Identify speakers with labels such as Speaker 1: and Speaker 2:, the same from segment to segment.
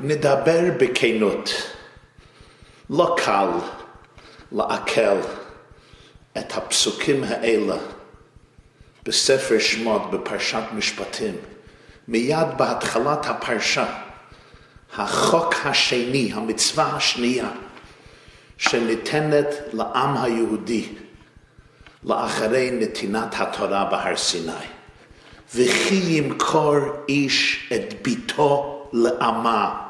Speaker 1: נדבר בכנות. לא קל לעכל את הפסוקים האלה בספר שמות בפרשת משפטים. מיד בהתחלת הפרשה, החוק השני, המצווה השנייה, שניתנת לעם היהודי לאחרי נתינת התורה בהר סיני. וכי ימכור איש את ביתו לעמה,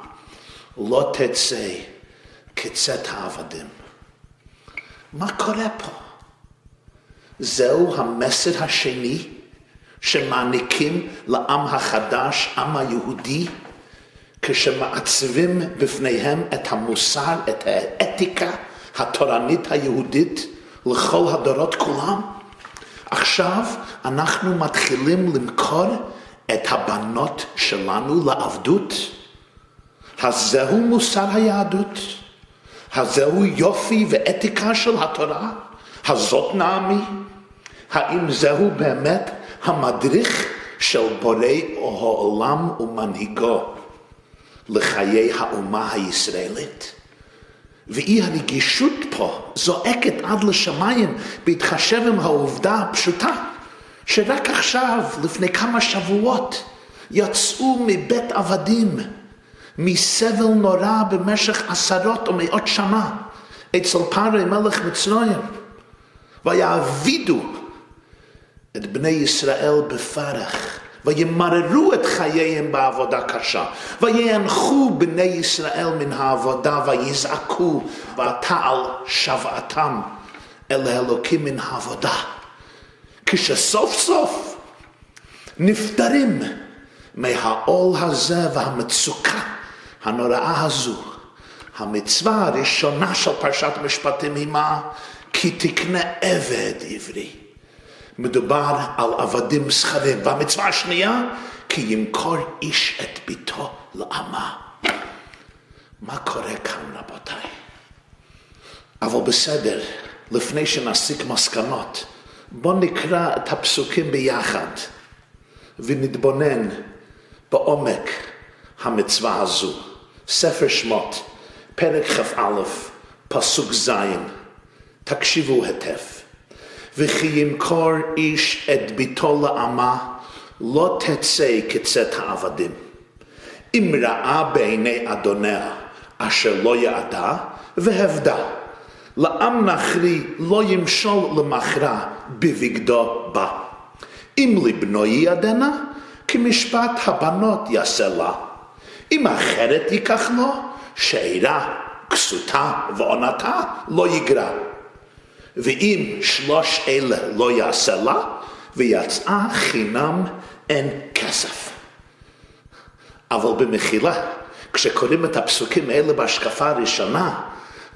Speaker 1: לא תצא כצאת העבדים. מה קורה פה? זהו המסר השני שמעניקים לעם החדש, עם היהודי, כשמעצבים בפניהם את המוסר, את האתיקה התורנית היהודית לכל הדורות כולם. עכשיו אנחנו מתחילים למכור את הבנות שלנו לעבדות. אז זהו מוסר היהדות? הזהו יופי ואתיקה של התורה? הזאת נעמי? האם זהו באמת המדריך של בורא העולם ומנהיגו לחיי האומה הישראלית? ואי הרגישות פה זועקת עד לשמיים בהתחשב עם העובדה הפשוטה שרק עכשיו, לפני כמה שבועות, יצאו מבית עבדים, מסבל נורא במשך עשרות או מאות שנה, אצל פארי מלך מצרים, ויעבידו את בני ישראל בפרח. וימררו את חייהם בעבודה קשה, ויאנחו בני ישראל מן העבודה ויזעקו ותעל שוועתם אל האלוקים מן העבודה. כשסוף סוף נפטרים מהעול הזה והמצוקה הנוראה הזו, המצווה הראשונה של פרשת משפטים היא מה? כי תקנה עבד עברי. מדובר על עבדים זכרים. והמצווה השנייה, כי ימכור איש את ביתו לעמה. מה קורה כאן, רבותיי? אבל בסדר, לפני שנסיק מסקנות, בואו נקרא את הפסוקים ביחד ונתבונן בעומק המצווה הזו. ספר שמות, פרק כ"א, פסוק ז', תקשיבו היטב. וכי ימכור איש את ביתו לעמה, לא תצא כצאת העבדים. אם ראה בעיני אדוניה אשר לא יעדה, והבדה. לעם נכרי לא ימשול למכרה בבגדו בה. אם לבנו ייעדנה, כמשפט הבנות יעשה לה. אם אחרת ייקח לו, שאירה, כסותה ועונתה לא יגרע. ואם שלוש אלה לא יעשה לה, ויצאה חינם אין כסף. אבל במחילה, כשקוראים את הפסוקים האלה בהשקפה הראשונה,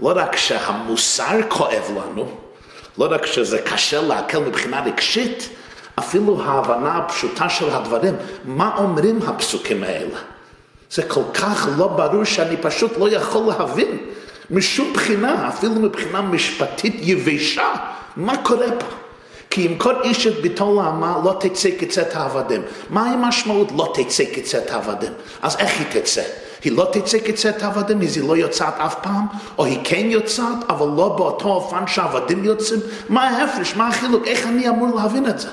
Speaker 1: לא רק שהמוסר כואב לנו, לא רק שזה קשה לעכל מבחינה רגשית, אפילו ההבנה הפשוטה של הדברים, מה אומרים הפסוקים האלה? זה כל כך לא ברור שאני פשוט לא יכול להבין משום בחינה, אפילו מבחינה משפטית יבשה, מה קורה פה? כי אם כל איש את ביתו לעמה לא תצא כצאת העבדים. מהי המשמעות לא תצא כצאת העבדים? אז איך היא תצא? היא לא תצא כצאת העבדים, אז היא לא יוצאת אף פעם, או היא כן יוצאת, אבל לא באותו אופן שהעבדים יוצאים? מה ההפרש? מה החילוק? איך אני אמור להבין את זה?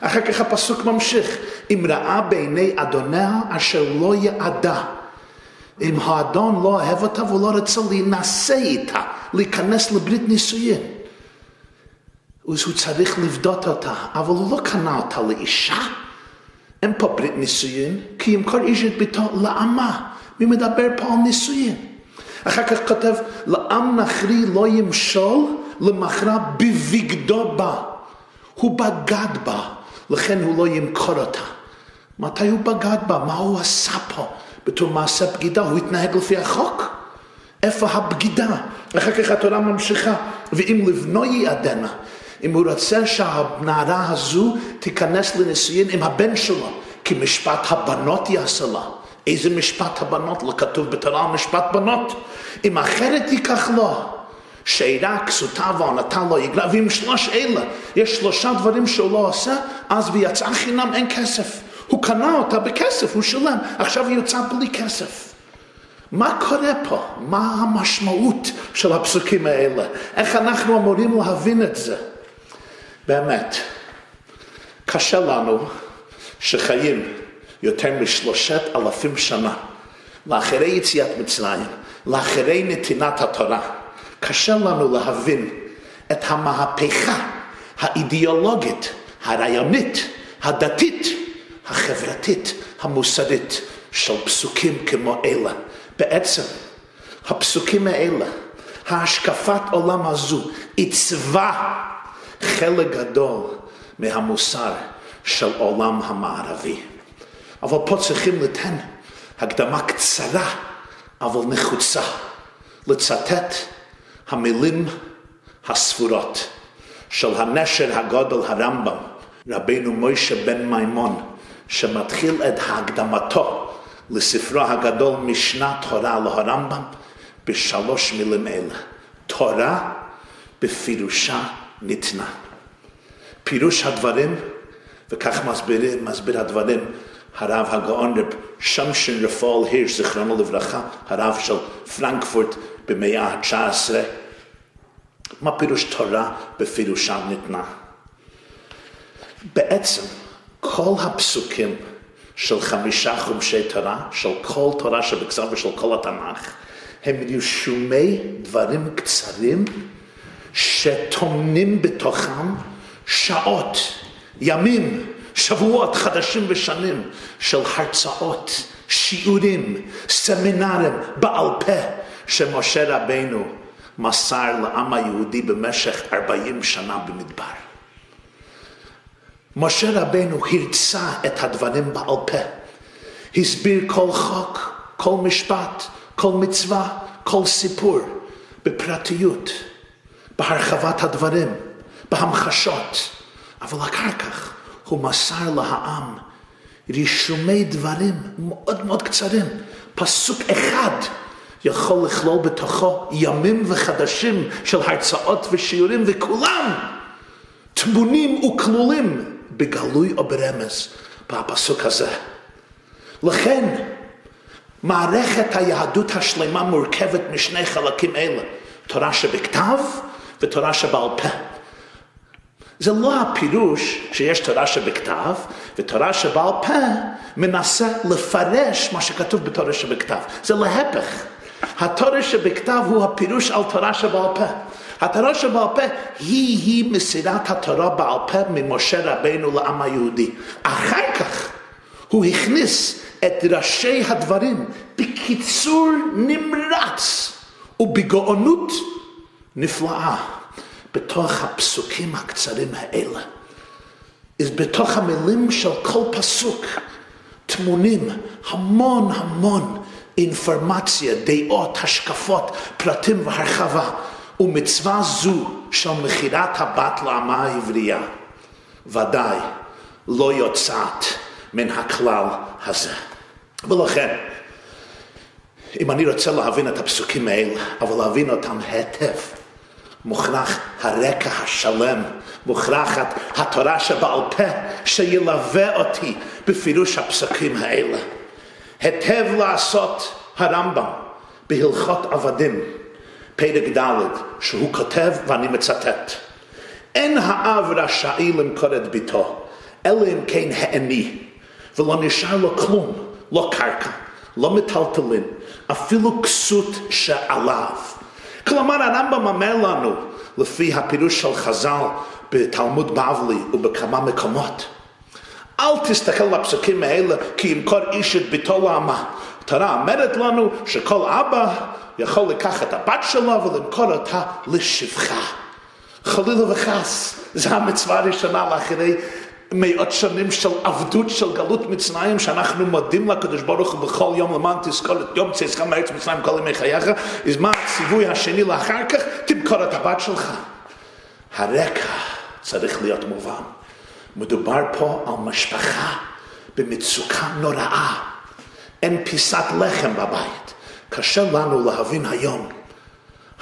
Speaker 1: אחר כך הפסוק ממשיך, אם ראה בעיני אדוניה אשר לא יעדה. אם האדון לא אוהב אותה ולא רוצה להינשא איתה, להיכנס לברית נישואין. אז הוא צריך לבדות אותה, אבל הוא לא קנה אותה לאישה. אין פה ברית נישואין, כי ימכור איש את ביתו לעמה. מי מדבר פה על נישואין? אחר כך כותב, לעם נכרי לא ימשול למכרה בבגדו בה. הוא בגד בה, לכן הוא לא ימכור אותה. מתי הוא בגד בה? מה הוא עשה פה? בתור מעשה בגידה, הוא התנהג לפי החוק. איפה הבגידה? אחר כך התורה ממשיכה, ואם לבנו יעדנה, אם הוא רוצה שהנערה הזו תיכנס לנישואין עם הבן שלו, כי משפט הבנות יעשה לה. איזה משפט הבנות? לא כתוב בתורה משפט בנות. אם אחרת ייקח לו, שאירה, כסותה ועונתה לא יגרע, ואם שלוש אלה, יש שלושה דברים שהוא לא עושה, אז ויצאה חינם אין כסף. הוא קנה אותה בכסף, הוא שילם, עכשיו היא יוצאה בלי כסף. מה קורה פה? מה המשמעות של הפסוקים האלה? איך אנחנו אמורים להבין את זה? באמת, קשה לנו שחיים יותר משלושת אלפים שנה לאחרי יציאת מצרים, לאחרי נתינת התורה. קשה לנו להבין את המהפכה האידיאולוגית, הרעיונית, הדתית, החברתית, המוסרית של פסוקים כמו אלה. בעצם, הפסוקים האלה, ההשקפת עולם הזו, עיצבה חלק גדול מהמוסר של עולם המערבי. אבל פה צריכים לתן הקדמה קצרה, אבל נחוצה, לצטט המילים הספורות של הנשר הגדול הרמב"ם, רבינו מוישה בן מימון, שמתחיל את הקדמתו לספרו הגדול משנה תורה להרמב"ם בשלוש מילים אלה. תורה בפירושה ניתנה. פירוש הדברים, וכך מסביר, מסביר הדברים הרב הגאון רב שמשון רפאל הירש, זיכרונו לברכה, הרב של פרנקפורט במאה ה-19. מה פירוש תורה בפירושה ניתנה? בעצם כל הפסוקים של חמישה חומשי תורה, של כל תורה שבכסף ושל כל התנ"ך, הם רישומי דברים קצרים שטומנים בתוכם שעות, ימים, שבועות, חדשים ושנים של הרצאות, שיעורים, סמינרים בעל פה שמשה רבנו מסר לעם היהודי במשך ארבעים שנה במדבר. משה רבנו הרצה את הדברים בעל פה, הסביר כל חוק, כל משפט, כל מצווה, כל סיפור, בפרטיות, בהרחבת הדברים, בהמחשות, אבל אחר כך הוא מסר לעם רישומי דברים מאוד מאוד קצרים, פסוק אחד יכול לכלול בתוכו ימים וחדשים של הרצאות ושיעורים וכולם טמונים וכלולים בגלוי או ברמז בפסוק הזה. לכן מערכת היהדות השלמה מורכבת משני חלקים אלה, תורה שבכתב ותורה שבעל פה. זה לא הפירוש שיש תורה שבכתב ותורה שבעל פה מנסה לפרש מה שכתוב בתורה שבכתב. זה להפך. התורה שבכתב הוא הפירוש על תורה שבעל פה. התורה שבעל פה היא-היא מסירת התורה בעל פה ממשה רבנו לעם היהודי. אחר כך הוא הכניס את ראשי הדברים בקיצור נמרץ ובגאונות נפלאה בתוך הפסוקים הקצרים האלה. אז בתוך המילים של כל פסוק טמונים המון המון אינפורמציה, דעות, השקפות, פרטים והרחבה. ומצווה זו של מכירת הבת לאמה העברייה ודאי לא יוצאת מן הכלל הזה. ולכן, אם אני רוצה להבין את הפסוקים האלה, אבל להבין אותם היטב, מוכרח הרקע השלם, מוכרחת התורה שבעל פה שילווה אותי בפירוש הפסוקים האלה. היטב לעשות הרמב"ם בהלכות עבדים, פרק ד', שהוא כותב, ואני מצטט: אין האב רשאי למכור את ביתו, אלא אם כן העני, ולא נשאר לו כלום, לא קרקע, לא מטלטלין, אפילו כסות שעליו. כלומר, הרמב"ם אומר לנו, לפי הפירוש של חז"ל בתלמוד בבלי ובכמה מקומות, אל תסתכל על הפסוקים האלה כי ימכור איש את ביתו לאמה. התורה אומרת לנו שכל אבא יכול לקח את הבת שלו ולמכור אותה לשבחה. חלילה וחס, זו המצווה הראשונה לאחרי מאות שנים של עבדות של גלות מצרים שאנחנו מודים לקדוש ברוך הוא בכל יום למען תזכור את יום צאצך מארץ מצרים כל ימי חייך אז מה הציווי השני לאחר כך? תמכור את הבת שלך. הרקע צריך להיות מובן. מדובר פה על משפחה במצוקה נוראה. אין פיסת לחם בבית. קשה לנו להבין היום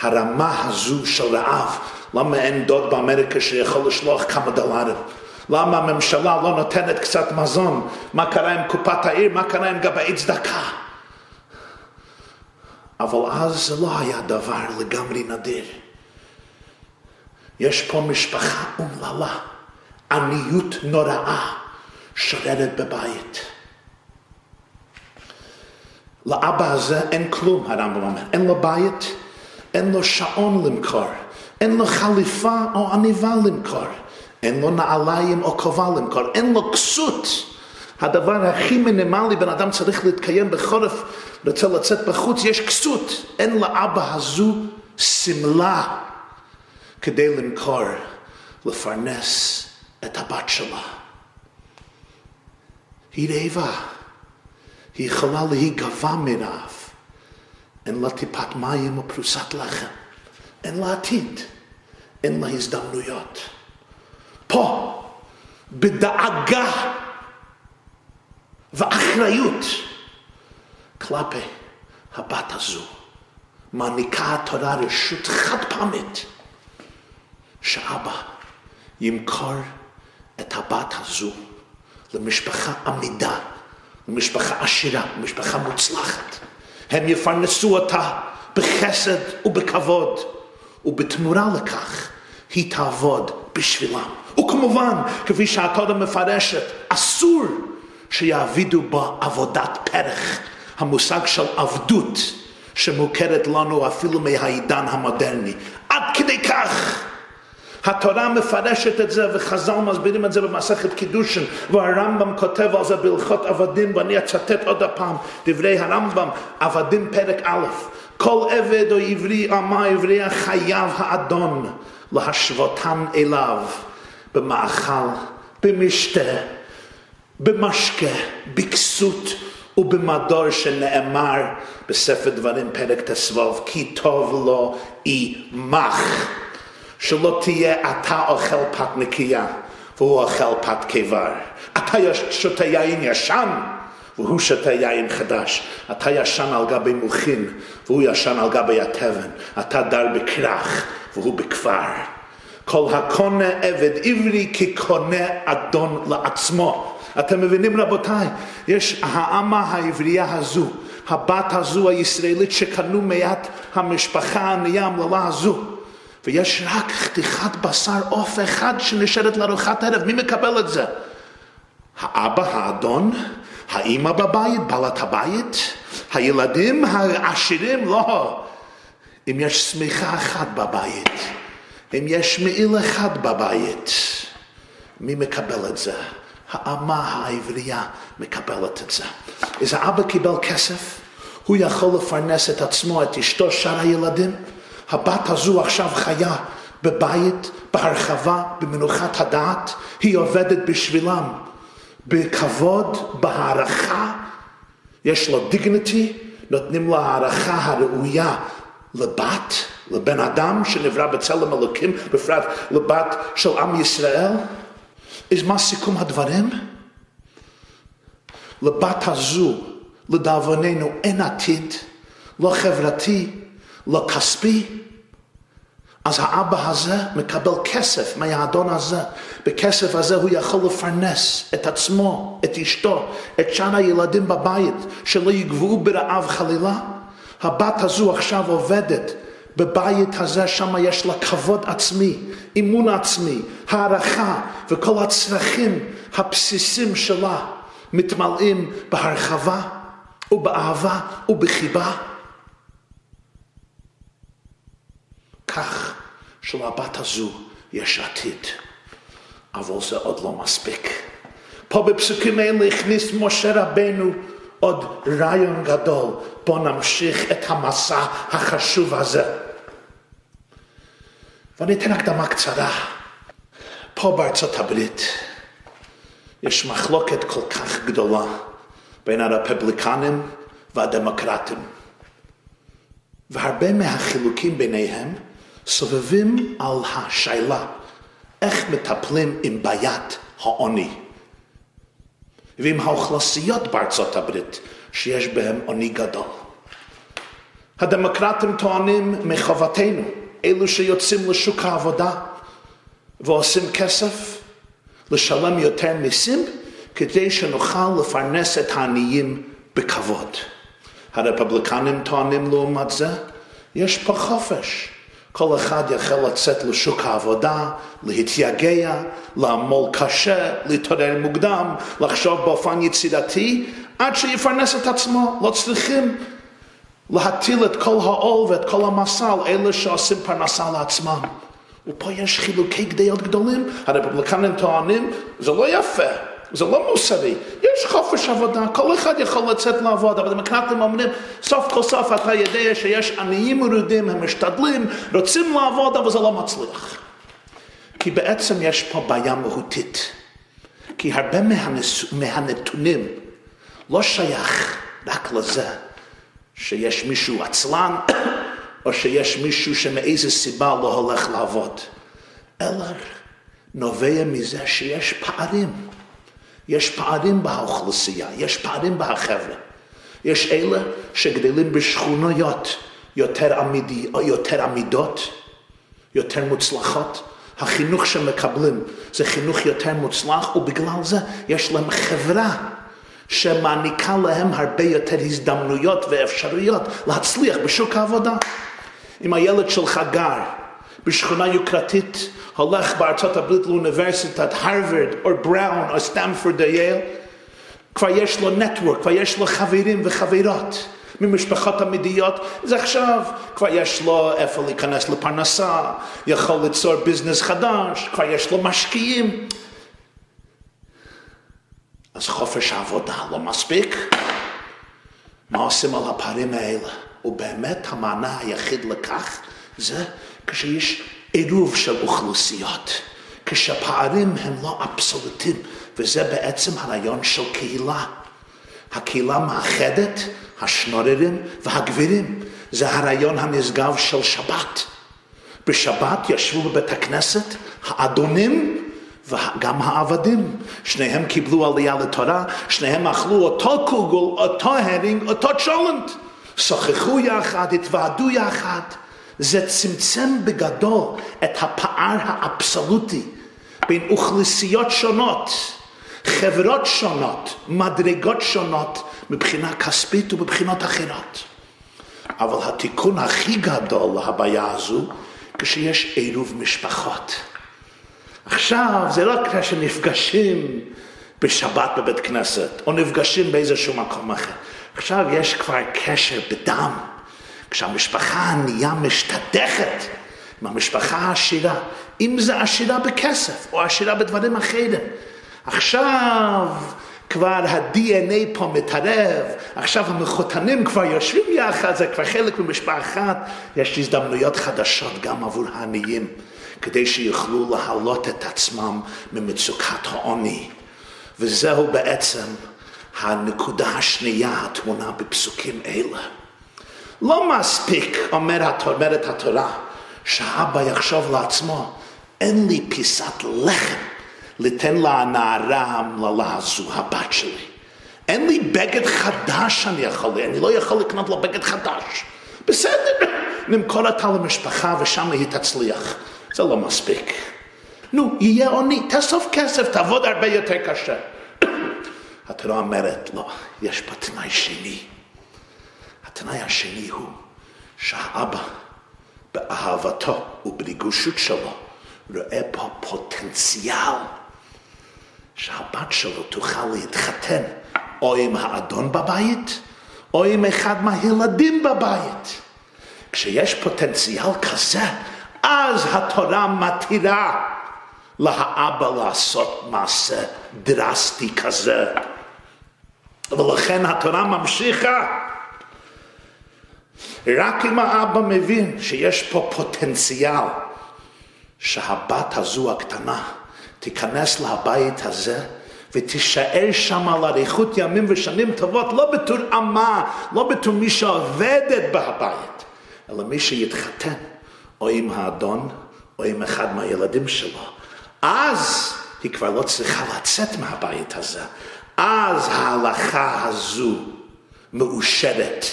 Speaker 1: הרמה הזו של רעב. למה אין דוד באמריקה שיכול לשלוח כמה דולרים? למה הממשלה לא נותנת קצת מזון? מה קרה עם קופת העיר? מה קרה עם גבאי צדקה? אבל אז זה לא היה דבר לגמרי נדיר. יש פה משפחה אומללה, עניות נוראה שוררת בבית. לאבא הזה אין כלום, הרמב"ם אומר. אין לו בית, אין לו שעון למכור, אין לו חליפה או עניבה למכור, אין לו נעליים או כובע למכור, אין לו כסות. הדבר הכי מינימלי בן אדם צריך להתקיים בחורף, רוצה לצאת בחוץ, יש כסות. אין לאבא הזו שמלה כדי למכור, לפרנס את הבת שלה. היא רעבה, היא יכולה להיגבה מרעב. אין לה טיפת מים או פרוסת לחם, אין לה עתיד, אין לה הזדמנויות. פה, בדאגה ואחריות כלפי הבת הזו, מעניקה התורה רשות חד פעמית שאבא ימכור את הבת הזו למשפחה עמידה, למשפחה עשירה, למשפחה מוצלחת. הם יפרנסו אותה בחסד ובכבוד, ובתמורה לכך היא תעבוד בשבילם. וכמובן, כפי שהתורה מפרשת, אסור שיעבידו בה עבודת פרח, המושג של עבדות שמוכרת לנו אפילו מהעידן המודרני. עד כדי כך התורה מפרשת את זה וחז"ל מסבירים את זה במסכת קידושין והרמב"ם כותב על זה בהלכות עבדים ואני אצטט עוד הפעם דברי הרמב"ם עבדים פרק א' כל עבד או עברי אמה עברי חייב האדון להשוותן אליו במאכל, במשתה, במשקה, בכסות ובמדור שנאמר בספר דברים פרק ט"ו כי טוב לו עמך שלא תהיה אתה אוכל פת נקייה והוא אוכל פת קיבר. אתה שותה יין ישן והוא שותה יין חדש. אתה ישן על גבי מוחין והוא ישן על גבי התבן. אתה דר בכרך והוא בכפר. כל הקונה עבד עברי כקונה אדון לעצמו. אתם מבינים רבותיי? יש האמה העברייה הזו, הבת הזו הישראלית שקנו מיד המשפחה הענייה המללה הזו. ויש רק חתיכת בשר עוף אחד שנשארת לארוחת ערב, מי מקבל את זה? האבא, האדון, האימא בבית, בעלת הבית, הילדים העשירים, לא. אם יש שמיכה אחת בבית, אם יש מעיל אחד בבית, מי מקבל את זה? האמה העברייה מקבלת את זה. איזה אבא קיבל כסף, הוא יכול לפרנס את עצמו, את אשתו, שאר הילדים. הבת הזו עכשיו חיה בבית, בהרחבה, במנוחת הדעת, היא עובדת בשבילם בכבוד, בהערכה, יש לו דיגניטי, נותנים לה הערכה הראויה לבת, לבן אדם שנברא בצלם אלוקים, בפרט לבת של עם ישראל. אז מה סיכום הדברים? לבת הזו, לדאבוננו, אין עתיד, לא חברתי, לא כספי, אז האבא הזה מקבל כסף מהאדון הזה. בכסף הזה הוא יכול לפרנס את עצמו, את אשתו, את שאר הילדים בבית, שלא יגבו ברעב חלילה. הבת הזו עכשיו עובדת בבית הזה, שם יש לה כבוד עצמי, אימון עצמי, הערכה, וכל הצרכים הבסיסים שלה מתמלאים בהרחבה ובאהבה ובחיבה. כך שלבת הזו יש עתיד, אבל זה עוד לא מספיק. פה בפסוקים האלה הכניס משה רבנו עוד רעיון גדול, בואו נמשיך את המסע החשוב הזה. ואני אתן הקדמה קצרה. פה בארצות הברית יש מחלוקת כל כך גדולה בין הרפובליקנים והדמוקרטים. והרבה מהחילוקים ביניהם סובבים על השאלה איך מטפלים עם בעיית העוני ועם האוכלוסיות בארצות הברית שיש בהם עוני גדול. הדמוקרטים טוענים מחובתנו, אלו שיוצאים לשוק העבודה ועושים כסף, לשלם יותר מיסים כדי שנוכל לפרנס את העניים בכבוד. הרפובליקנים טוענים לעומת זה, יש פה חופש. כל אחד יכול לצאת לשוק העבודה, להתייגע, לעמול קשה, להתעורר מוקדם, לחשוב באופן יצירתי, עד שיפרנס את עצמו. לא צריכים להטיל את כל העול ואת כל המסע על אלה שעושים פרנסה לעצמם. ופה יש חילוקי גדיות גדולים. הרפובליקנים טוענים, זה לא יפה, זה לא מוסרי. יש חופש עבודה, כל אחד יכול לצאת לעבוד, אבל דמוקרטים אומרים, סוף כל סוף אתה יודע שיש עניים מרודים, הם משתדלים, רוצים לעבוד, אבל זה לא מצליח. כי בעצם יש פה בעיה מהותית. כי הרבה מהנס... מהנתונים לא שייך רק לזה שיש מישהו עצלן, או שיש מישהו שמאיזה סיבה לא הולך לעבוד, אלא נובע מזה שיש פערים. יש פערים באוכלוסייה, יש פערים בחבר'ה. יש אלה שגדלים בשכונות יותר, עמידי, יותר עמידות, יותר מוצלחות. החינוך שמקבלים זה חינוך יותר מוצלח, ובגלל זה יש להם חברה שמעניקה להם הרבה יותר הזדמנויות ואפשרויות להצליח בשוק העבודה. אם הילד שלך גר בשכונה יוקרתית, הולך בארצות הברית לאוניברסיטת הרווארד או בראון או סטמפורד או יייל, כבר יש לו נטוורק, כבר יש לו חברים וחברות ממשפחות עמידיות, אז עכשיו כבר יש לו איפה להיכנס לפרנסה, יכול ליצור ביזנס חדש, כבר יש לו משקיעים. אז חופש העבודה לא מספיק. מה עושים על הפערים האלה? ובאמת המענה היחיד לכך זה כשיש עירוב של אוכלוסיות, כשהפערים הם לא אבסולוטיים, וזה בעצם הרעיון של קהילה. הקהילה מאחדת, השנוררים והגבירים. זה הרעיון הנשגב של שבת. בשבת ישבו בבית הכנסת האדונים וגם העבדים. שניהם קיבלו עלייה לתורה, שניהם אכלו אותו קוגל, אותו הרינג, אותו צ'ולנט. שוחחו יחד, התוועדו יחד. זה צמצם בגדול את הפער האבסולוטי בין אוכלוסיות שונות, חברות שונות, מדרגות שונות, מבחינה כספית ומבחינות אחרות. אבל התיקון הכי גדול להבעיה הזו, כשיש עירוב משפחות. עכשיו, זה לא כשנפגשים בשבת בבית כנסת, או נפגשים באיזשהו מקום אחר. עכשיו יש כבר קשר בדם. כשהמשפחה הענייה משתדכת עם המשפחה העשירה, אם זה עשירה בכסף או עשירה בדברים אחרים. עכשיו כבר ה-DNA פה מתערב, עכשיו המחותנים כבר יושבים יחד, זה כבר חלק ממשפחה אחת, יש הזדמנויות חדשות גם עבור העניים, כדי שיוכלו להעלות את עצמם ממצוקת העוני. וזהו בעצם הנקודה השנייה הטמונה בפסוקים אלה. לא מספיק, אומר, אומרת התורה, שהאבא יחשוב לעצמו, אין לי פיסת לחם ליתן לנערה המללה הזו, הבת שלי. אין לי בגד חדש שאני יכול, אני לא יכול לקנות לו בגד חדש. בסדר, נמכור אותה למשפחה ושם היא תצליח. זה לא מספיק. נו, יהיה עוני, תאסוף כסף, תעבוד הרבה יותר קשה. התורה אומרת, לא, יש פה תנאי שני. התנאי השני הוא שהאבא באהבתו ובריגושות שלו רואה פה פוטנציאל שהבת שלו תוכל להתחתן או עם האדון בבית או עם אחד מהילדים בבית. כשיש פוטנציאל כזה, אז התורה מתירה לאבא לעשות מעשה דרסטי כזה. ולכן התורה ממשיכה. רק אם האבא מבין שיש פה פוטנציאל שהבת הזו הקטנה תיכנס לבית הזה ותישאר שם על אריכות ימים ושנים טובות, לא בתור אמה, לא בתור מי שעובדת בבית, אלא מי שיתחתן או עם האדון או עם אחד מהילדים שלו. אז היא כבר לא צריכה לצאת מהבית הזה. אז ההלכה הזו מאושרת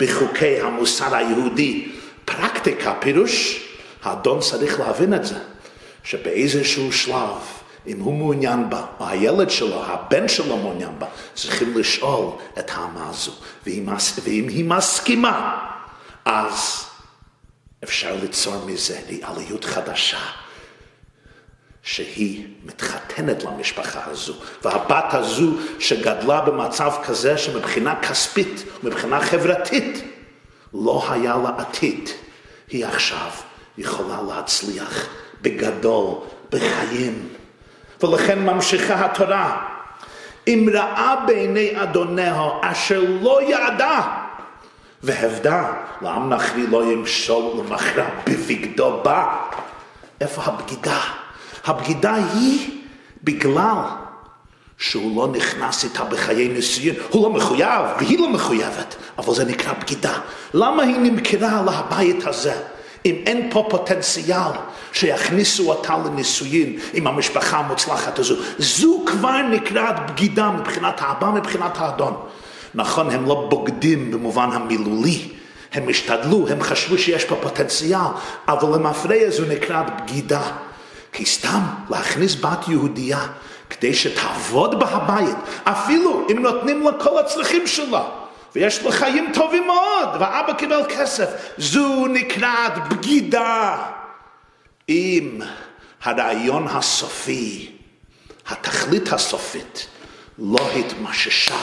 Speaker 1: בחוקי המוסר היהודי. פרקטיקה, פירוש, האדון צריך להבין את זה, שבאיזשהו שלב אם הוא מעוניין בה, או הילד שלו, הבן שלו מעוניין בה, צריכים לשאול את האמה הזו. ואם, ואם היא מסכימה, אז אפשר ליצור מזה ריאליות חדשה. שהיא מתחתנת למשפחה הזו, והבת הזו שגדלה במצב כזה שמבחינה כספית, מבחינה חברתית, לא היה לה עתיד, היא עכשיו יכולה להצליח בגדול בחיים. ולכן ממשיכה התורה, אם ראה בעיני אדוניה אשר לא ידע והבדה, לעם נכרי לא ימשול למחרה בבגדו בה. איפה הבגידה? הבגידה היא בגלל שהוא לא נכנס איתה בחיי נישואין, הוא לא מחויב והיא לא מחויבת, אבל זה נקרא בגידה. למה היא נמכרה לבית הזה? אם אין פה פוטנציאל שיכניסו אותה לנישואין עם המשפחה המוצלחת הזו, זו כבר נקראת בגידה מבחינת האבא, מבחינת האדון. נכון, הם לא בוגדים במובן המילולי, הם השתדלו, הם חשבו שיש פה פוטנציאל, אבל למפרע זו נקראת בגידה. כי סתם להכניס בת יהודייה כדי שתעבוד בהבית, אפילו אם נותנים לה כל הצרכים שלה, ויש לה חיים טובים מאוד, ואבא קיבל כסף, זו נקראת בגידה. אם הרעיון הסופי, התכלית הסופית, לא התמששה,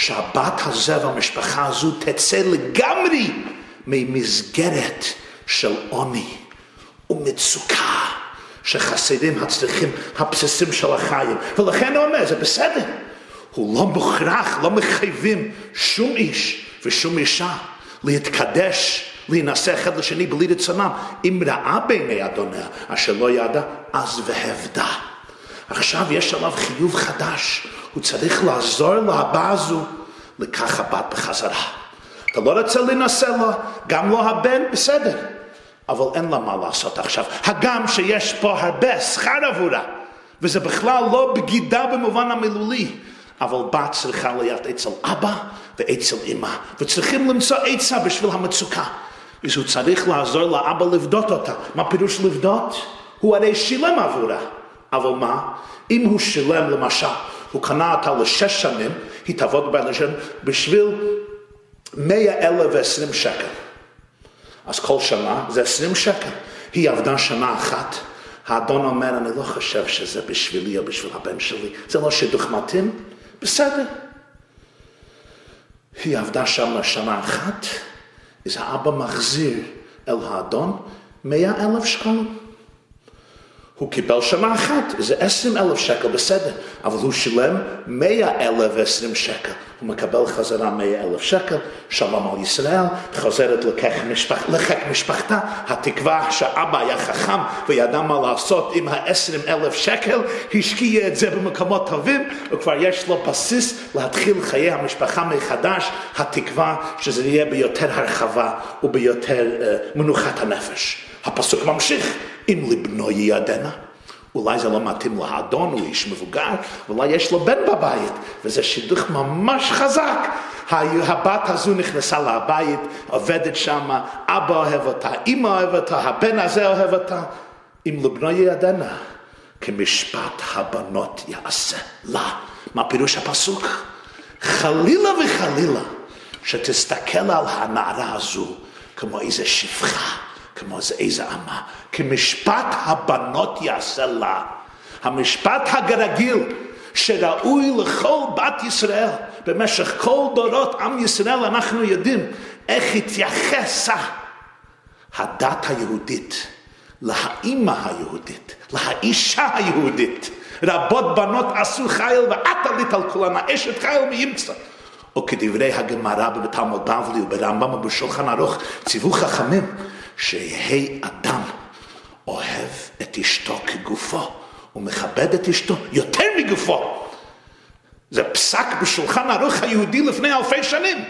Speaker 1: שהבת הזה והמשפחה הזו תצא לגמרי ממסגרת של עוני ומצוקה. שחסרים הצריכים הבסיסים של החיים. ולכן הוא אומר, זה בסדר. הוא לא מוכרח, לא מחייבים שום איש ושום אישה להתקדש, להינשא אחד לשני בלי רצונם. אם ראה בעיני אדוניה אשר לא ידע, אז והבדה. עכשיו יש עליו חיוב חדש, הוא צריך לעזור להבא הזו לקח הבת בחזרה. אתה לא רוצה להינשא לה, גם לא הבן, בסדר. אבל אין לה מה לעשות עכשיו. הגם שיש פה הרבה שכר עבורה, וזה בכלל לא בגידה במובן המילולי, אבל בת צריכה להיות אצל אבא ואצל אמא, וצריכים למצוא עצה בשביל המצוקה. אז הוא צריך לעזור לאבא לבדות אותה. מה פירוש לבדות? הוא הרי שילם עבורה. אבל מה? אם הוא שילם למשל, הוא קנה אותה לשש שנים, היא תעבוד בה לשם בשביל מאה אלף ועשרים שקל. אז כל שנה זה עשרים שקל. היא עבדה שנה אחת, האדון אומר, אני לא חושב שזה בשבילי או בשביל הבן שלי, זה לא שידוך מתאים, בסדר. היא עבדה שם שנה אחת, אז האבא מחזיר אל האדון מאה אלף שקלים. הוא קיבל שנה אחת, זה עשרים אלף שקל, בסדר, אבל הוא שילם מאה אלף ועשרים שקל. הוא מקבל חזרה מאה אלף שקל, שלום על ישראל, חוזרת לחיק משפח, משפחתה, התקווה שאבא היה חכם וידע מה לעשות עם העשרים אלף שקל, השקיע את זה במקומות טובים, וכבר יש לו בסיס להתחיל חיי המשפחה מחדש, התקווה שזה יהיה ביותר הרחבה וביותר uh, מנוחת הנפש. הפסוק ממשיך, אם לבנו ייעדנה. אולי זה לא מתאים לאדון, הוא איש מבוגר, אולי יש לו בן בבית, וזה שידוך ממש חזק. הבת הזו נכנסה לבית, עובדת שם, אבא אוהב אותה, אמא אוהב אותה, הבן הזה אוהב אותה. אם לבנו ייעדנה, כמשפט הבנות יעשה לה. מה פירוש הפסוק? חלילה וחלילה שתסתכל על הנערה הזו כמו איזה שפחה. כמו זה איזה אמה, כמשפט הבנות יעשה לה. המשפט הגרגיל שראוי לכל בת ישראל במשך כל דורות עם ישראל אנחנו יודעים איך התייחסה הדת היהודית לאימא היהודית, לאישה היהודית. רבות בנות עשו חייל ואת עלית על כולן, אשת חייל מימצא. או כדברי הגמרא בתלמוד בבלי וברמב"ם ובשולחן ערוך ציוו חכמים שיהא אדם אוהב את אשתו כגופו, הוא מכבד את אשתו יותר מגופו. זה פסק בשולחן ערוך היהודי לפני אלפי שנים.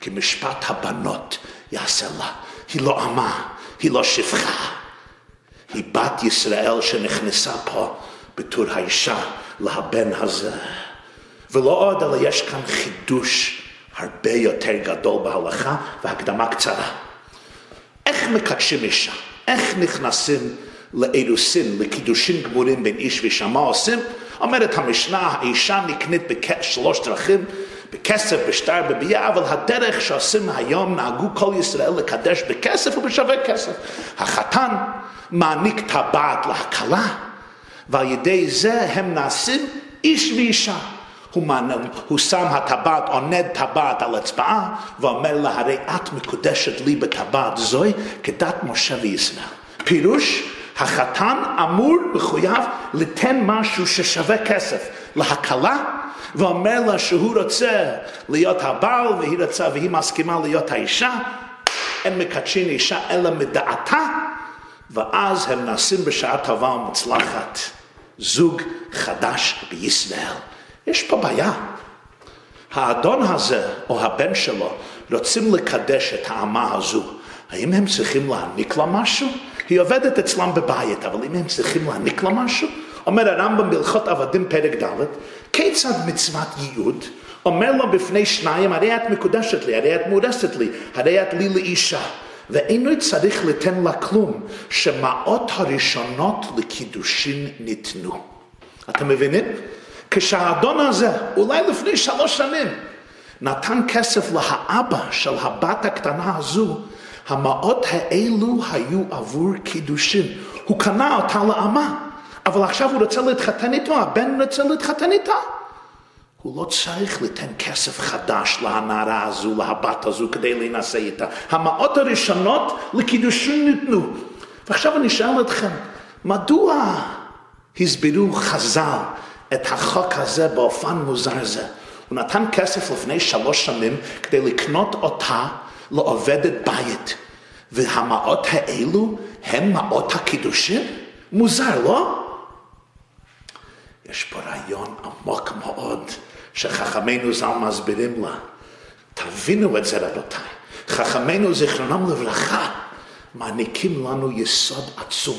Speaker 1: כי משפט הבנות יעשה לה. היא לא אמה, היא לא שפחה. היא בת ישראל שנכנסה פה בתור האישה לבן הזה. ולא עוד, אלא יש כאן חידוש הרבה יותר גדול בהלכה והקדמה קצרה. איך מקדשים אישה? איך נכנסים לאירוסין, לקידושין גמורים בין איש ואישה, מה עושים? אומרת המשנה, האישה נקנית בשלוש דרכים, בכסף, בשטר, בביאה, אבל הדרך שעושים היום, נהגו כל ישראל לקדש בכסף ובשווה כסף. החתן מעניק טבעת להכלה, ועל ידי זה הם נעשים איש ואישה. הוא. הוא שם הטבעת, עונד טבעת על אצבעה, ואומר לה, הרי את מקודשת לי בטבעת זוהי כדת משה וישראל. פירוש, החתן אמור, מחויב, ליתן משהו ששווה כסף להקלה, ואומר לה שהוא רוצה להיות הבעל, והיא רוצה והיא מסכימה להיות האישה. אין מקדשין אישה אלא מדעתה, ואז הם נעשים בשעה טובה ומוצלחת זוג חדש בישראל. יש פה בעיה. האדון הזה, או הבן שלו, רוצים לקדש את האמה הזו. האם הם צריכים להעניק לה משהו? היא עובדת אצלם בבית, אבל אם הם צריכים להעניק לה משהו? אומר הרמב"ם בהלכות עבדים פרק ד', כיצד מצוות ייעוד? אומר לו בפני שניים, הרי את מקודשת לי, הרי את מורסת לי, הרי את לי לאישה. ואינו צריך ליתן לה כלום, שמעות הראשונות לקידושין ניתנו. אתם מבינים? כשהאדון הזה, אולי לפני שלוש שנים, נתן כסף לאבא של הבת הקטנה הזו, המעות האלו היו עבור קידושין. הוא קנה אותה לאמה, אבל עכשיו הוא רוצה להתחתן איתו, הבן רוצה להתחתן איתה. הוא לא צריך ליתן כסף חדש לנערה הזו, לבת הזו, כדי להינשא איתה. המעות הראשונות לקידושין ניתנו. ועכשיו אני שואל אתכם, מדוע הסבירו חז"ל את החוק הזה באופן מוזר זה. הוא נתן כסף לפני שלוש שנים כדי לקנות אותה לעובדת בית. והמעות האלו הם מעות הקידושים? מוזר, לא? יש פה רעיון עמוק מאוד שחכמינו ז"ל מסבירים לה. תבינו את זה רבותיי. חכמינו זיכרונם לברכה מעניקים לנו יסוד עצום.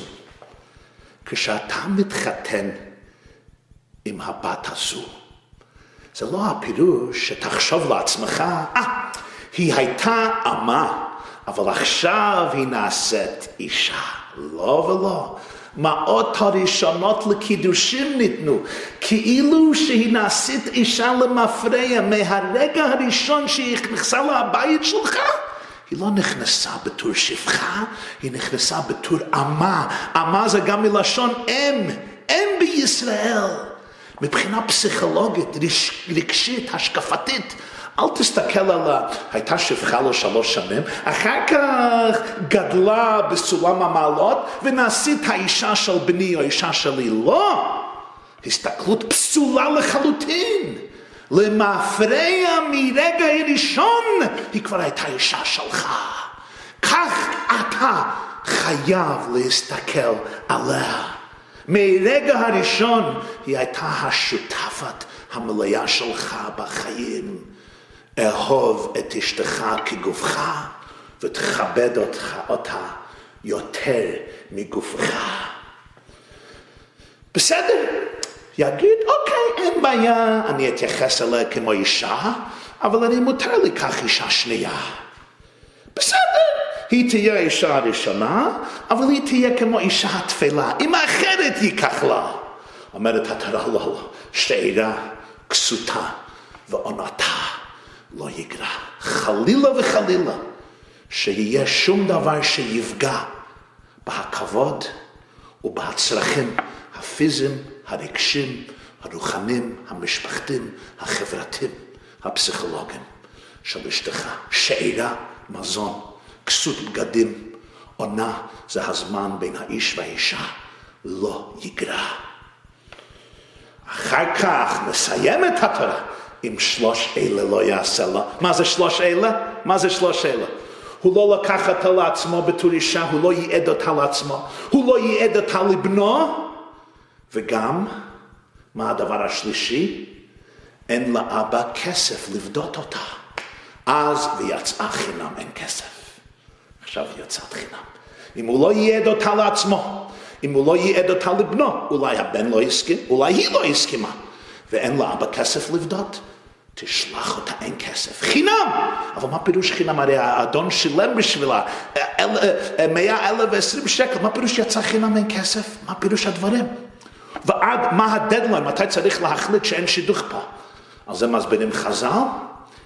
Speaker 1: כשאתה מתחתן עם הבת הזו. זה לא הפירוש שתחשוב לעצמך, אה, ah, היא הייתה אמה, אבל עכשיו היא נעשית אישה. לא ולא. מעות הראשונות לקידושים ניתנו, כאילו שהיא נעשית אישה למפרע מהרגע הראשון שהיא נכנסה לבית שלך. היא לא נכנסה בתור שפחה, היא נכנסה בתור אמה. אמה זה גם מלשון אם, אם בישראל. מבחינה פסיכולוגית, רגשית, השקפתית. אל תסתכל על ה... הייתה שפחה לו שלוש שנים, אחר כך גדלה בסולם המעלות ונעשית האישה של בני או האישה שלי. לא! הסתכלות פסולה לחלוטין. למפרע מרגע הראשון היא כבר הייתה אישה שלך. כך אתה חייב להסתכל עליה. מרגע הראשון היא הייתה השותפת המלאה שלך בחיים. אהוב את אשתך כגופך ותכבד אותך, אותה יותר מגופך. בסדר, יגיד, אוקיי, אין בעיה, אני אתייחס אליה כמו אישה, אבל אני מותר לי כך אישה שנייה. בסדר, היא תהיה האישה הראשונה, אבל היא תהיה כמו אישה התפלה, אם האחרת ייקח לה. אומרת התורה לא, שאירה כסותה ועונתה לא יגרע. חלילה וחלילה שיהיה שום דבר שיפגע בהכבוד ובצרכים הפיזיים, הרגשיים, הרוחניים, המשפחתיים, החברתיים, הפסיכולוגיים של אשתך. שאירה מזון. כסות בגדים, עונה זה הזמן בין האיש והאישה, לא יגרע. אחר כך נסיים את התורה אם שלוש אלה לא יעשה לה. מה זה שלוש אלה? מה זה שלוש אלה? הוא לא לקח אותה לעצמו בתור אישה, הוא לא ייעד אותה לעצמו, הוא לא ייעד אותה לבנו, וגם, מה הדבר השלישי? אין לאבא כסף לבדות אותה. אז ויצאה חינם אין כסף. עכשיו היא יצאת חינם. אם הוא לא ייעד אותה לעצמו, אם הוא לא ייעד אותה לבנו, אולי הבן לא הסכים, אולי היא לא הסכימה, ואין לאבא כסף לבדות, תשלח אותה אין כסף. חינם! אבל מה פירוש חינם? הרי האדון שילם בשבילה מאה אלף ועשרים שקל, מה פירוש יצא חינם אין כסף? מה פירוש הדברים? ועד מה הדדליין, מתי צריך להחליט שאין שידוך פה? על זה מסבירים חז"ל,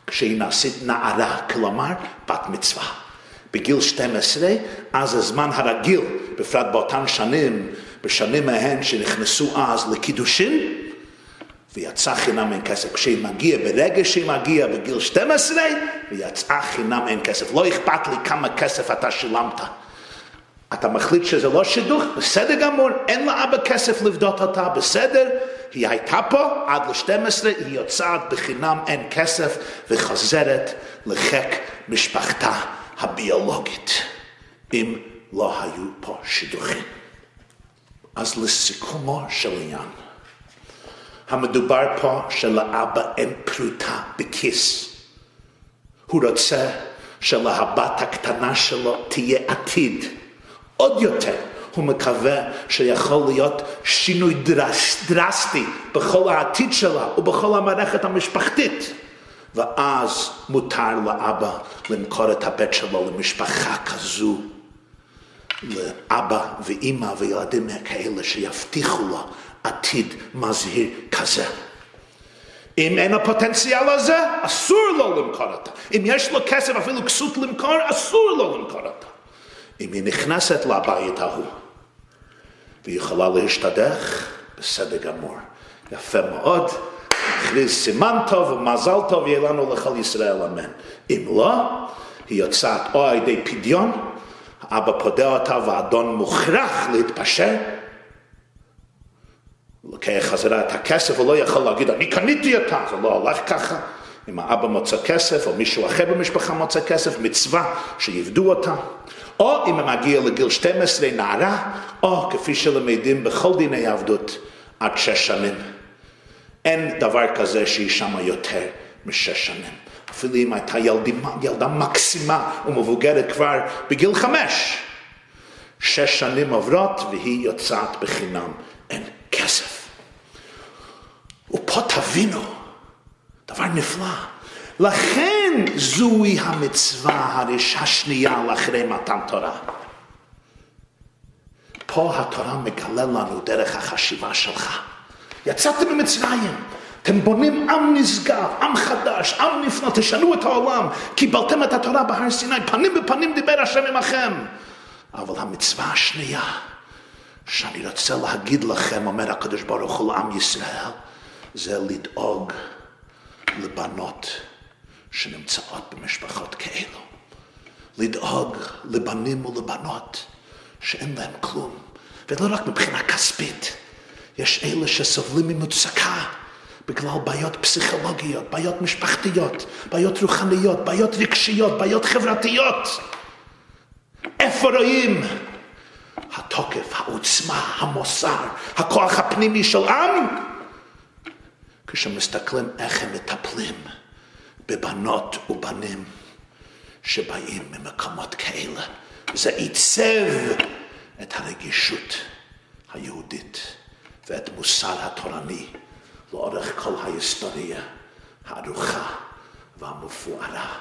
Speaker 1: כשהיא נעשית נערה, כלומר בת מצווה. בגיל 12, אז הזמן הרגיל, בפרט באותן שנים, בשנים מהן שנכנסו אז לקידושין, ויצא חינם אין כסף. כשהיא מגיעה, ברגע שהיא מגיעה בגיל 12, ויצאה חינם אין כסף. לא אכפת לי כמה כסף אתה שילמת. אתה מחליט שזה לא שידוך, בסדר גמור, אין לאבא כסף לבדות אותה, בסדר, היא הייתה פה עד ל-12, היא יוצאת בחינם אין כסף וחוזרת לחיק משפחתה הביולוגית, אם לא היו פה שידוכים. אז לסיכומו של עניין, המדובר פה שלאבא אין פרוטה בכיס. הוא רוצה שלהבת הקטנה שלו תהיה עתיד. עוד יותר, הוא מקווה שיכול להיות שינוי דרס, דרסטי בכל העתיד שלה ובכל המערכת המשפחתית. ואז מותר לאבא למכור את הבית שלו למשפחה כזו, לאבא ואימא וילדים כאלה שיבטיחו לו עתיד מזהיר כזה. אם אין הפוטנציאל הזה, אסור לו למכור אותה. אם יש לו כסף אפילו כסות למכור, אסור לו למכור אותה. אם היא נכנסת לבית ההוא והיא יכולה להשתדך, בסדר גמור. יפה מאוד. נכריז סימן טוב ומזל טוב יהיה לנו לכל ישראל אמן. אם לא, היא יוצאת או על ידי פדיון, אבא פודה אותה והאדון מוכרח להתפשר, לוקח חזרה את הכסף, הוא לא יכול להגיד, אני קניתי אותה, זה לא הולך ככה. אם האבא מוצא כסף, או מישהו אחר במשפחה מוצא כסף, מצווה שיבדו אותה. או אם היא מגיעה לגיל 12 נערה, או כפי שלמדים בכל דיני עבדות, עד שש שנים. אין דבר כזה שהיא שמה יותר משש שנים. אפילו אם הייתה ילדה, ילדה מקסימה ומבוגרת כבר בגיל חמש. שש שנים עוברות והיא יוצאת בחינם. אין כסף. ופה תבינו, דבר נפלא. לכן זוהי המצווה השנייה לאחרי מתן תורה. פה התורה מגלה לנו דרך החשיבה שלך. יצאתם ממצרים, אתם בונים עם נשגב, עם חדש, עם נפלא, תשנו את העולם. קיבלתם את התורה בהר סיני, פנים בפנים דיבר השם עמכם. אבל המצווה השנייה, שאני רוצה להגיד לכם, אומר הקדוש ברוך הוא לעם ישראל, זה לדאוג לבנות שנמצאות במשפחות כאלו. לדאוג לבנים ולבנות שאין להם כלום. ולא רק מבחינה כספית, יש אלה שסובלים ממצוקה בגלל בעיות פסיכולוגיות, בעיות משפחתיות, בעיות רוחניות, בעיות רגשיות, בעיות חברתיות. איפה רואים? התוקף, העוצמה, המוסר, הכוח הפנימי של עם, כשמסתכלים איך הם מטפלים בבנות ובנים שבאים ממקומות כאלה. זה עיצב את הרגישות היהודית ואת מוסר התורני לאורך כל ההיסטוריה הארוכה והמפוארה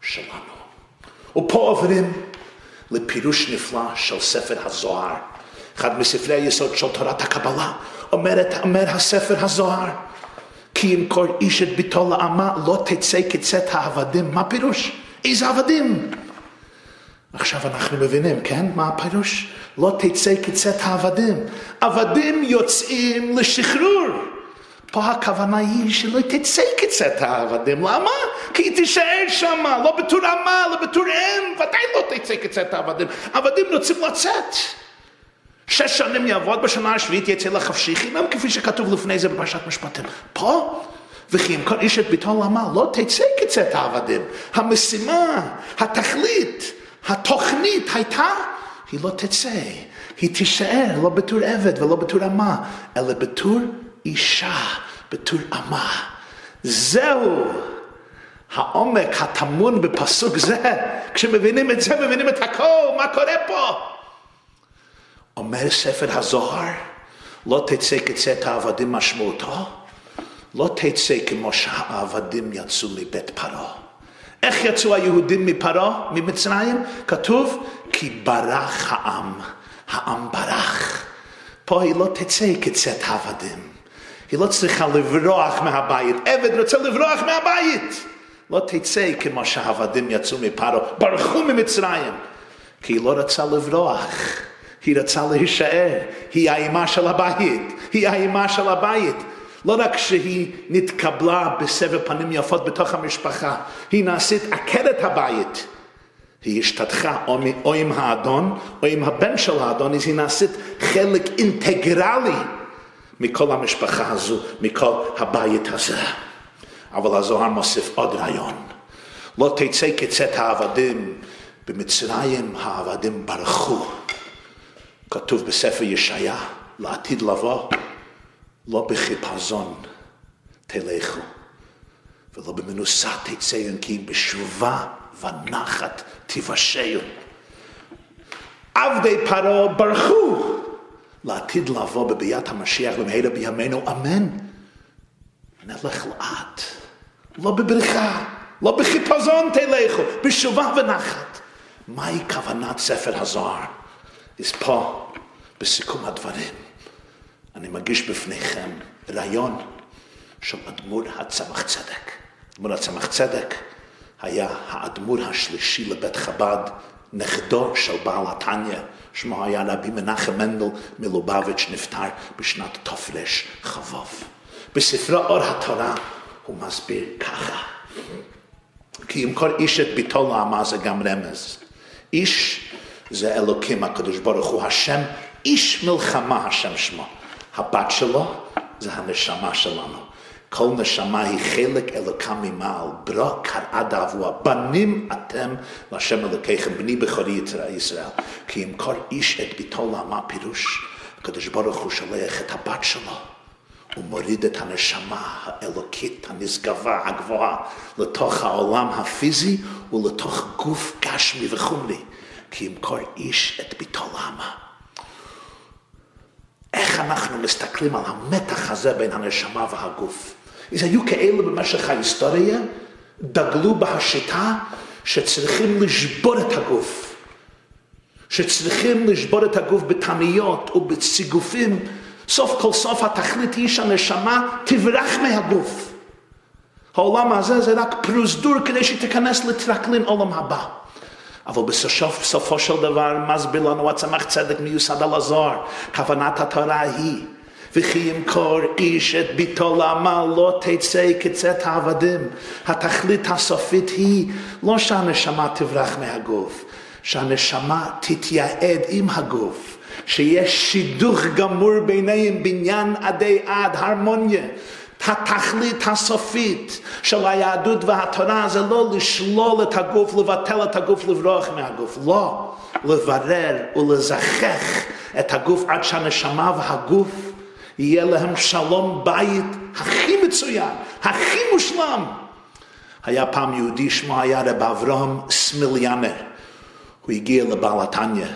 Speaker 1: שלנו. ופה עוברים לפירוש נפלא של ספר הזוהר. אחד מספרי היסוד של תורת הקבלה אומרת, אומר הספר הזוהר כי אם כל איש את ביתו לאמה לא תצא כצאת העבדים. מה פירוש? איזה עבדים? עכשיו אנחנו מבינים, כן? מה הפירוש? לא תצא כצאת העבדים. עבדים יוצאים לשחרור. פה הכוונה היא שלא תצא כצאת העבדים. למה? כי היא תישאר שם, לא בתור אמה, לא בתור אם, ודאי לא תצא כצאת העבדים. עבדים רוצים לצאת. שש שנים יעבוד בשנה השביעית יצא לחפשי חינם כפי שכתוב לפני זה בפרשת משפטים. פה, וכי אם כל איש את ביתו למה לא תצא כצאת העבדים. המשימה, התכלית, התוכנית הייתה, היא לא תצא, היא תישאר לא בתור עבד ולא בתור אמה, אלא בתור אישה, בתור אמה. זהו העומק הטמון בפסוק זה. כשמבינים את זה, מבינים את הכל, מה קורה פה. אומר ספר הזוהר, לא תצא כצאת העבדים משמעותו, לא תצא כמו שהעבדים יצאו מבית פרעה. איך יצאו היהודים מפרעה, ממצרים? כתוב, כי ברח העם. העם ברח. פה היא לא תצא כצאת העבדים. היא לא צריכה לברוח מהבית. עבד רוצה לברוח מהבית. לא תצא כמו שהעבדים יצאו מפרעה, ברחו ממצרים. כי היא לא רצה לברוח. היא רצה להישאר. היא האימה של הבית. היא האימה של הבית. לא רק שהיא נתקבלה בסבר פנים יפות בתוך המשפחה, היא נעשית עקרת הבית. היא השתתחה או, או עם האדון או עם הבן של האדון, אז היא נעשית חלק אינטגרלי מכל המשפחה הזו, מכל הבית הזה. אבל הזוהר מוסיף עוד רעיון. לא תצא כצאת העבדים, במצרים העבדים ברחו. כתוב בספר ישעיה, לעתיד לבוא, לא בחיפזון תלכו, ולא במנוסה תצאו, כי בשובה ונחת תיוושעו. עבדי פרעה ברחו לעתיד לבוא בביאת המשיח במהרה בימינו, אמן. נלך לאט, לא בבריחה, לא בחיפזון תלכו, בשובה ונחת. מהי כוונת ספר הזוהר? אז פה, בסיכום הדברים, אני מגיש בפניכם רעיון של אדמו"ר הצמח צדק. אדמו"ר הצמח צדק היה האדמו"ר השלישי לבית חב"ד, נכדו של בעל התניא, שמו היה רבי מנחם מנדל מלובביץ', נפטר בשנת תרכ"ו. בספרו אור התורה הוא מסביר ככה, כי אם כל איש את ביתו לעמה זה גם רמז. איש זה אלוקים הקדוש ברוך הוא השם, איש מלחמה השם שמו. הבת שלו זה הנשמה שלנו. כל נשמה היא חלק אלוקה ממעל, ברא קראה דאבוה, בנים אתם להשם אלוקיכם, בני בכורי ישראל. כי אם כל איש את ביתו לעמה פירוש, הקדוש ברוך הוא שולח את הבת שלו. הוא מוריד את הנשמה האלוקית הנשגבה, הגבוהה, לתוך העולם הפיזי ולתוך גוף גשמי וחומרי. כי אם כל איש את ביתו לעמה. איך אנחנו מסתכלים על המתח הזה בין הנשמה והגוף. אז היו כאלה במשך ההיסטוריה, דגלו בהשיטה שצריכים לשבור את הגוף. שצריכים לשבור את הגוף בתניות ובציגופים. סוף כל סוף התכלית היא שהנשמה תברח מהגוף. העולם הזה זה רק פרוזדור כדי שתיכנס לטרקלין עולם הבא. אבל בסופו של דבר מסביר לנו הצמח צדק מיוסד על הזוהר. כוונת התורה היא, וכי ימכור איש את ביתו לעמל לא תצא כצאת העבדים. התכלית הסופית היא לא שהנשמה תברח מהגוף, שהנשמה תתייעד עם הגוף. שיש שידוך גמור ביניהם, בניין עדי עד, הרמוניה. התכלית הסופית של היהדות והתורה זה לא לשלול את הגוף, לבטל את הגוף, לברוח מהגוף. לא, לברר ולזכך את הגוף עד שהנשמה והגוף יהיה להם שלום בית הכי מצוין, הכי מושלם. היה פעם יהודי, שמו היה רב אברהם סמיליאנר. הוא הגיע לבעל התניא,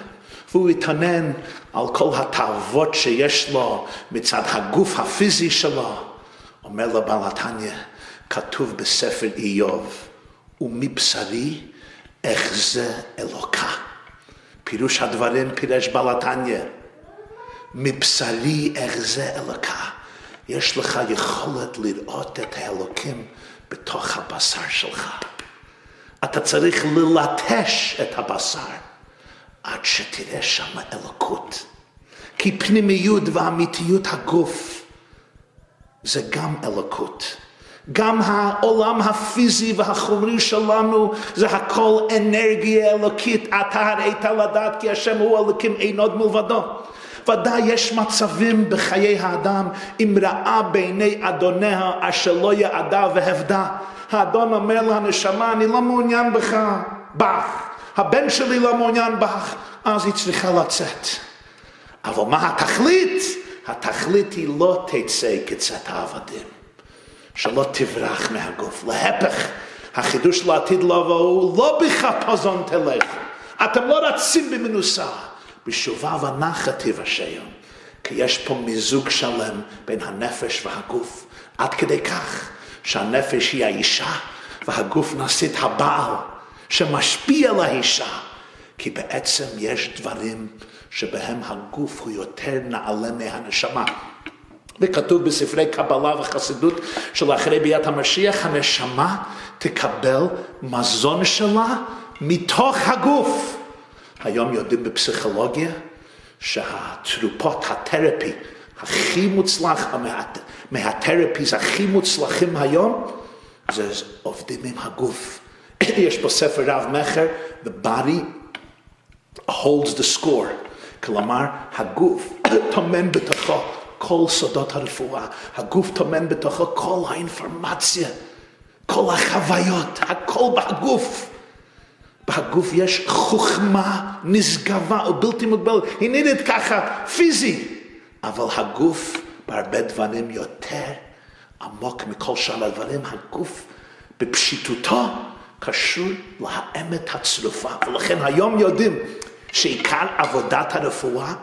Speaker 1: והוא התענן על כל התאוות שיש לו מצד הגוף הפיזי שלו. אומר לבעל התניא, כתוב בספר איוב, ומבשרי אחזה אלוקה. פירוש הדברים פירש בעל התניא, מבשרי אחזה אלוקה. יש לך יכולת לראות את האלוקים בתוך הבשר שלך. אתה צריך ללטש את הבשר עד שתראה שם אלוקות. כי פנימיות ואמיתיות הגוף זה גם אלוקות. גם העולם הפיזי והחומרי שלנו זה הכל אנרגיה אלוקית. אתה הראית לדעת כי השם הוא אלוקים אין עוד מלבדו. ודאי יש מצבים בחיי האדם אם ראה בעיני אדוניה אשר לא יעדה והבדה. האדון אומר לנשמה אני לא מעוניין בך, בך. הבן שלי לא מעוניין בך, אז היא צריכה לצאת. אבל מה התכלית? התכלית היא לא תצא כצאת העבדים, שלא תברח מהגוף. להפך, החידוש לעתיד לבוא הוא לא בחפזון תלך. אתם לא רצים במנוסה, בשובה ונחת תבשעו. כי יש פה מיזוג שלם בין הנפש והגוף, עד כדי כך שהנפש היא האישה והגוף נשאת הבעל שמשפיע על האישה, כי בעצם יש דברים שבהם הגוף הוא יותר נעלה מהנשמה. וכתוב בספרי קבלה וחסידות שלאחרי ביאת המשיח הנשמה תקבל מזון שלה מתוך הגוף. היום יודעים בפסיכולוגיה שהתרופות, התרפי הכי מוצלח, מהתרפיס הכי מוצלחים היום, זה עובדים עם הגוף. יש פה ספר רב מכר, The Body holds the score. כלומר, הגוף טומן בתוכו כל סודות הרפואה, הגוף טומן בתוכו כל האינפורמציה, כל החוויות, הכל בגוף. בגוף יש חוכמה נשגבה ובלתי מוגבלת, היא נראית ככה פיזי, אבל הגוף בהרבה דברים יותר עמוק מכל שאר הדברים, הגוף בפשיטותו קשור לאמת הצרופה, ולכן היום יודעים שעיקר עבודת הרפואה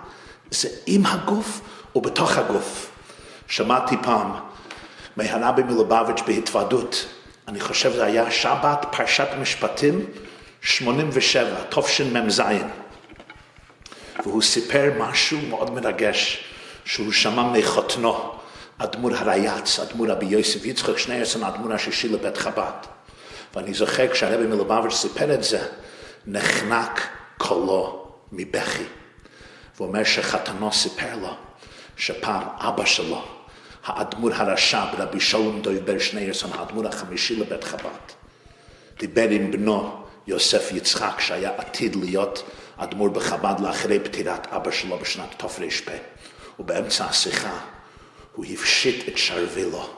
Speaker 1: זה עם הגוף ובתוך הגוף. שמעתי פעם מהרבי מלובביץ' בהתוועדות, אני חושב זה היה שבת פרשת משפטים 87, תשמ"ז, והוא סיפר משהו מאוד מרגש שהוא שמע מחותנו, אדמו"ר הרייץ, אדמו"ר רבי יוסף יצחק שניירסון, האדמו"ר השישי לבית חב"ד. ואני זוכר כשהרבי מלובביץ' סיפר את זה, נחנק קולו מבכי. והוא אומר שחתנו סיפר לו שפעם אבא שלו, האדמו"ר הרש"ב, רבי שלום דויבר שניירסון, האדמו"ר החמישי לבית חב"ד, דיבר עם בנו יוסף יצחק, שהיה עתיד להיות אדמו"ר בחב"ד לאחרי פטירת אבא שלו בשנת תר"פ. ובאמצע השיחה הוא הפשיט את שרוולו.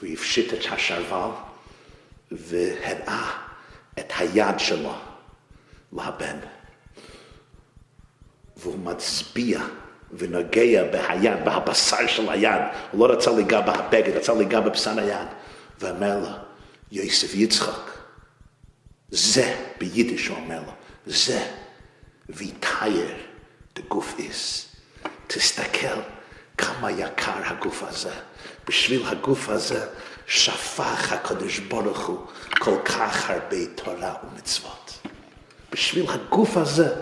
Speaker 1: הוא הפשיט את השרוול והראה את היד שלו לבן. והוא מצביע ונוגע ביד, בהבשר של היד. הוא לא רצה לגע בהבגד, רצה לגע בבשר היד. ואומר לו, יוסף יצחק, זה, ביידיש הוא אומר לו, זה ויתייר דגוף איס. תסתכל כמה יקר הגוף הזה. בשביל הגוף הזה שפך הקדוש ברוך הוא כל כך הרבה תורה ומצוות. בשביל הגוף הזה,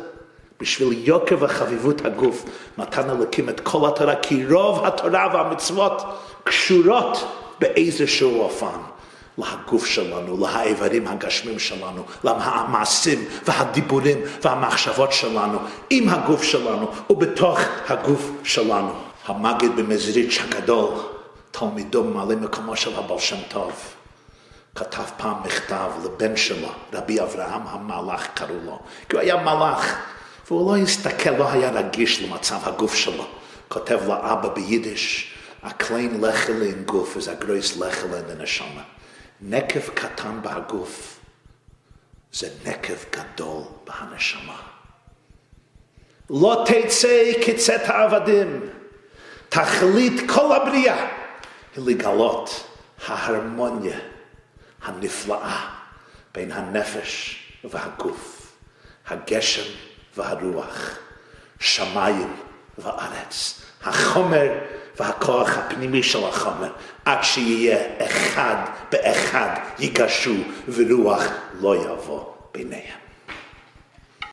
Speaker 1: בשביל יוקר וחביבות הגוף, נתן אלוקים את כל התורה, כי רוב התורה והמצוות קשורות באיזשהו אופן. להגוף שלנו, לאיברים הגשמים שלנו, למעשים והדיבורים והמחשבות שלנו, עם הגוף שלנו ובתוך הגוף שלנו. המגיד במזריץ' הגדול, תלמידו ממלא מקומו של הבעל שם טוב, כתב פעם מכתב לבן שלו, רבי אברהם המלאך קראו לו, כי הוא היה מלאך, והוא לא הסתכל, לא היה רגיש למצב הגוף שלו. כותב לאבא ביידיש, הקליין לחל אין גוף, a gross לחל אין הנשמה. נקב קטן בגוף זה נקב גדול בהנשמה. לא תצא כצאת העבדים, תכלית כל הבריאה היא לגלות ההרמוניה הנפלאה בין הנפש והגוף, הגשם והרוח, שמיים וארץ, החומר והכוח הפנימי של החומר, עד שיהיה אחד באחד ייגשו ורוח לא יבוא ביניהם.